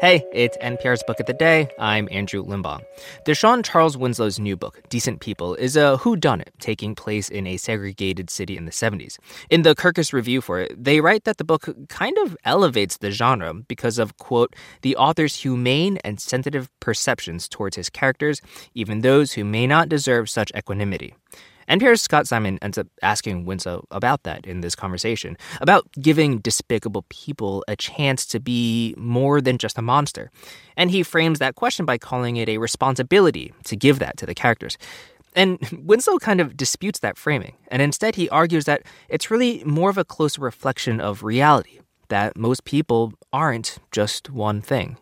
Hey, it's NPR's Book of the Day. I'm Andrew Limbong. De'Shawn Charles Winslow's new book, Decent People, is a whodunit taking place in a segregated city in the 70s. In the Kirkus review for it, they write that the book kind of elevates the genre because of, quote, the author's humane and sensitive perceptions towards his characters, even those who may not deserve such equanimity. NPR's Scott Simon ends up asking Winslow about that in this conversation, about giving despicable people a chance to be more than just a monster. And he frames that question by calling it a responsibility to give that to the characters. And Winslow kind of disputes that framing, and instead he argues that it's really more of a closer reflection of reality, that most people aren't just one thing.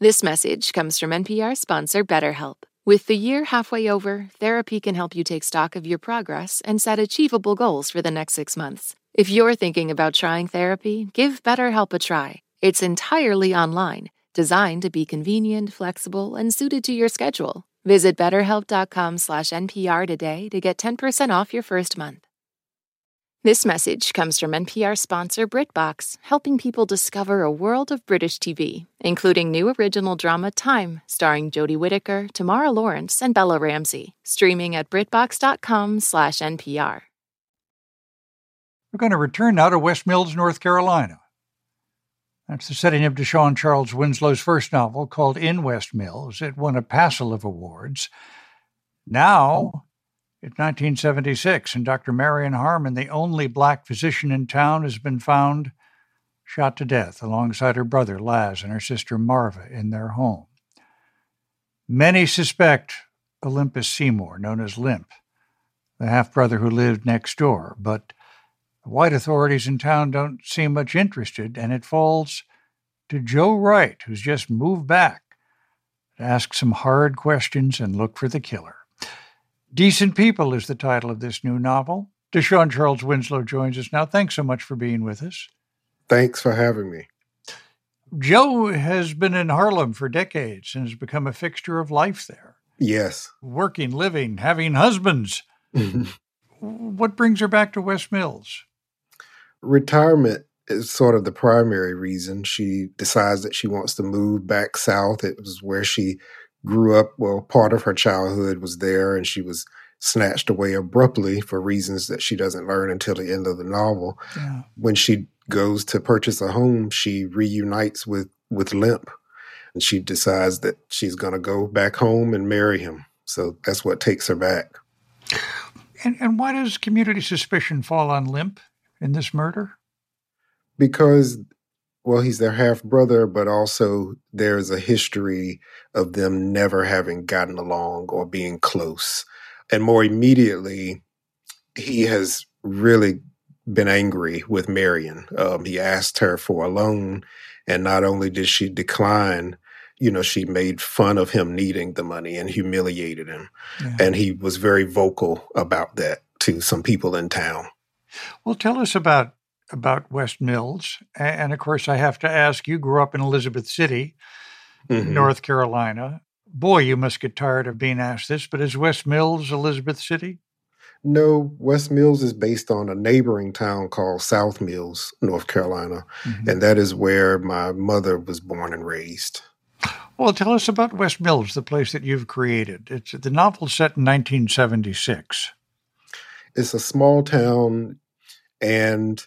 This message comes from NPR sponsor BetterHelp. With the year halfway over, therapy can help you take stock of your progress and set achievable goals for the next six months. If you're thinking about trying therapy, give BetterHelp a try. It's entirely online, designed to be convenient, flexible, and suited to your schedule. Visit betterhelp.com/npr today to get 10% off your first month. This message comes from NPR sponsor BritBox, helping people discover a world of British TV, including new original drama Time, starring Jodie Whittaker, Tamara Lawrence, and Bella Ramsey, streaming at BritBox.com/npr. We're going to return now to West Mills, North Carolina. That's the setting of De'Shawn Charles Winslow's first novel called In West Mills. It won a passel of awards. Now, it's 1976, and Dr. Marion Harmon, the only black physician in town, has been found shot to death alongside her brother Laz and her sister Marva in their home. Many suspect Olympus Seymour, known as Limp, the half brother who lived next door, but the white authorities in town don't seem much interested, and it falls to Joe Wright, who's just moved back, to ask some hard questions and look for the killer. Decent People is the title of this new novel. De'Shawn Charles Winslow joins us now. Thanks so much for being with us. Thanks for having me. Joe has been in Harlem for decades and has become a fixture of life there. Yes. Working, living, having husbands. what brings her back to West Mills? Retirement is sort of the primary reason. She decides that she wants to move back south. It was where she grew up, well, part of her childhood was there, and she was snatched away abruptly for reasons that she doesn't learn until the end of the novel. Yeah. When she goes to purchase a home, she reunites with with Limp, and she decides that she's going to go back home and marry him. So that's what takes her back. And, and why does community suspicion fall on Limp in this murder? Because well, he's their half brother, but also there's a history of them never having gotten along or being close. And more immediately, he has really been angry with Marion. Um, he asked her for a loan, and not only did she decline, you know, she made fun of him needing the money and humiliated him. Yeah. And he was very vocal about that to some people in town. Well, tell us about about West Mills. And of course, I have to ask you grew up in Elizabeth City, mm-hmm. North Carolina. Boy, you must get tired of being asked this, but is West Mills Elizabeth City? No, West Mills is based on a neighboring town called South Mills, North Carolina. Mm-hmm. And that is where my mother was born and raised. Well, tell us about West Mills, the place that you've created. It's the novel set in 1976. It's a small town, and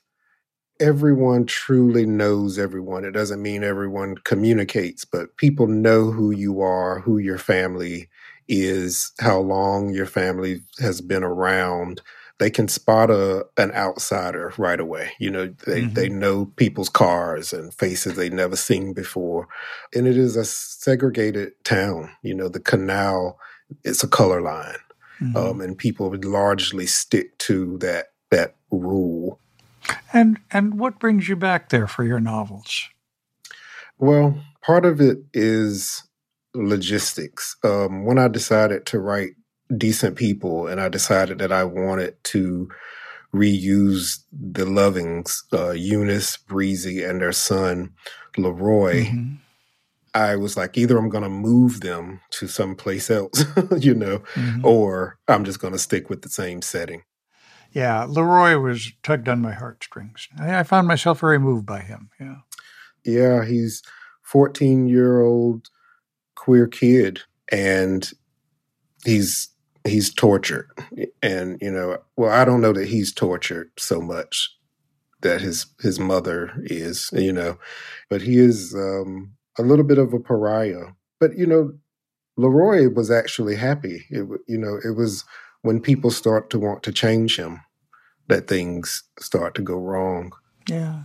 everyone truly knows everyone. It doesn't mean everyone communicates, but people know who you are, who your family is, how long your family has been around. They can spot a an outsider right away. You know, they, mm-hmm. they know people's cars and faces they've never seen before. And it is a segregated town. You know, the canal, it's a color line. Mm-hmm. Um, and people would largely stick to that that rule and and what brings you back there for your novels? Well, part of it is logistics. Um, when I decided to write Decent People, and I decided that I wanted to reuse the Lovings, uh, Eunice, Breezy, and their son Leroy. Mm-hmm. I was like, either I'm going to move them to someplace else, you know, mm-hmm. or I'm just going to stick with the same setting. Yeah, Leroy was tugged on my heartstrings. I, I found myself very moved by him. Yeah. Yeah, he's 14 year old queer kid and he's he's tortured and you know well i don't know that he's tortured so much that his his mother is you know but he is um a little bit of a pariah but you know leroy was actually happy it you know it was when people start to want to change him that things start to go wrong yeah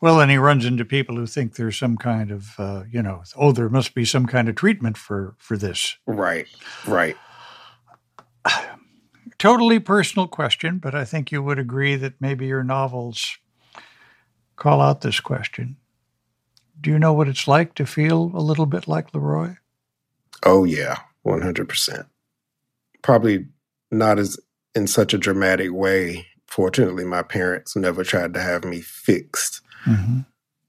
well, and he runs into people who think there's some kind of, uh, you know, oh, there must be some kind of treatment for for this. Right, right. totally personal question, but I think you would agree that maybe your novels call out this question. Do you know what it's like to feel a little bit like Leroy? Oh yeah, one hundred percent. Probably not as in such a dramatic way. Fortunately, my parents never tried to have me fixed Mm-hmm.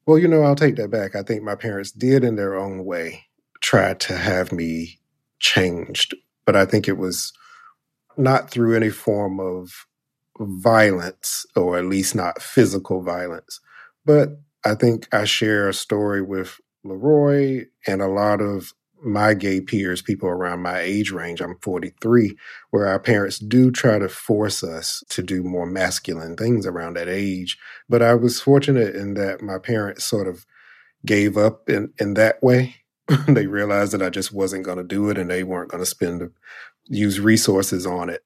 Well, you know, I'll take that back. I think my parents did, in their own way, try to have me changed, but I think it was not through any form of violence, or at least not physical violence. But I think I share a story with Leroy and a lot of my gay peers, people around my age range, I'm 43, where our parents do try to force us to do more masculine things around that age. But I was fortunate in that my parents sort of gave up in, in that way. they realized that I just wasn't going to do it and they weren't going to spend, use resources on it.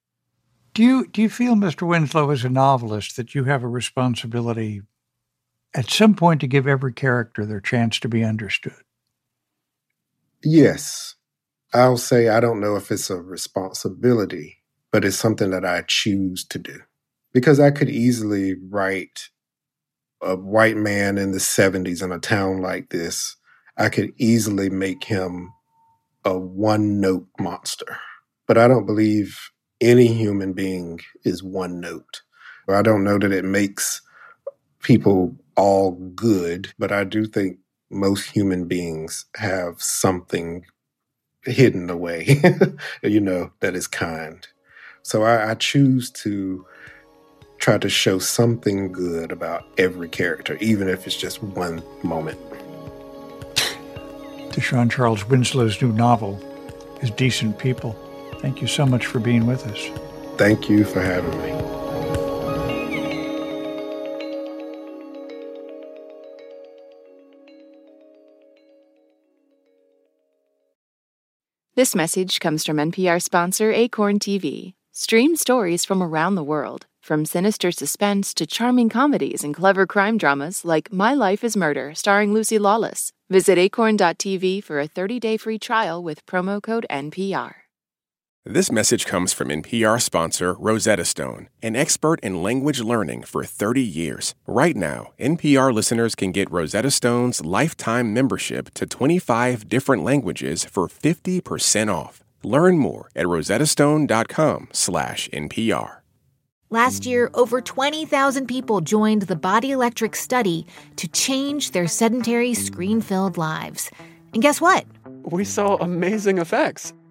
Do you, do you feel, Mr. Winslow, as a novelist, that you have a responsibility at some point to give every character their chance to be understood? Yes. I'll say I don't know if it's a responsibility, but it's something that I choose to do. Because I could easily write a white man in the 70s in a town like this. I could easily make him a one note monster. But I don't believe any human being is one note. I don't know that it makes people all good, but I do think most human beings have something hidden away, you know, that is kind. So I, I, choose to try to show something good about every character, even if it's just one moment. De'Shawn Charles Winslow's new novel is Decent People. Thank you so much for being with us. Thank you for having me. This message comes from NPR sponsor Acorn TV. Stream stories from around the world, from sinister suspense to charming comedies and clever crime dramas like My Life is Murder, starring Lucy Lawless. Visit acorn.tv for a 30 day free trial with promo code NPR. This message comes from NPR sponsor Rosetta Stone, an expert in language learning for 30 years. Right now, NPR listeners can get Rosetta Stone's lifetime membership to 25 different languages for 50% off. Learn more at rosettastone.com/npr. Last year, over 20,000 people joined the Body Electric study to change their sedentary, screen-filled lives. And guess what? We saw amazing effects.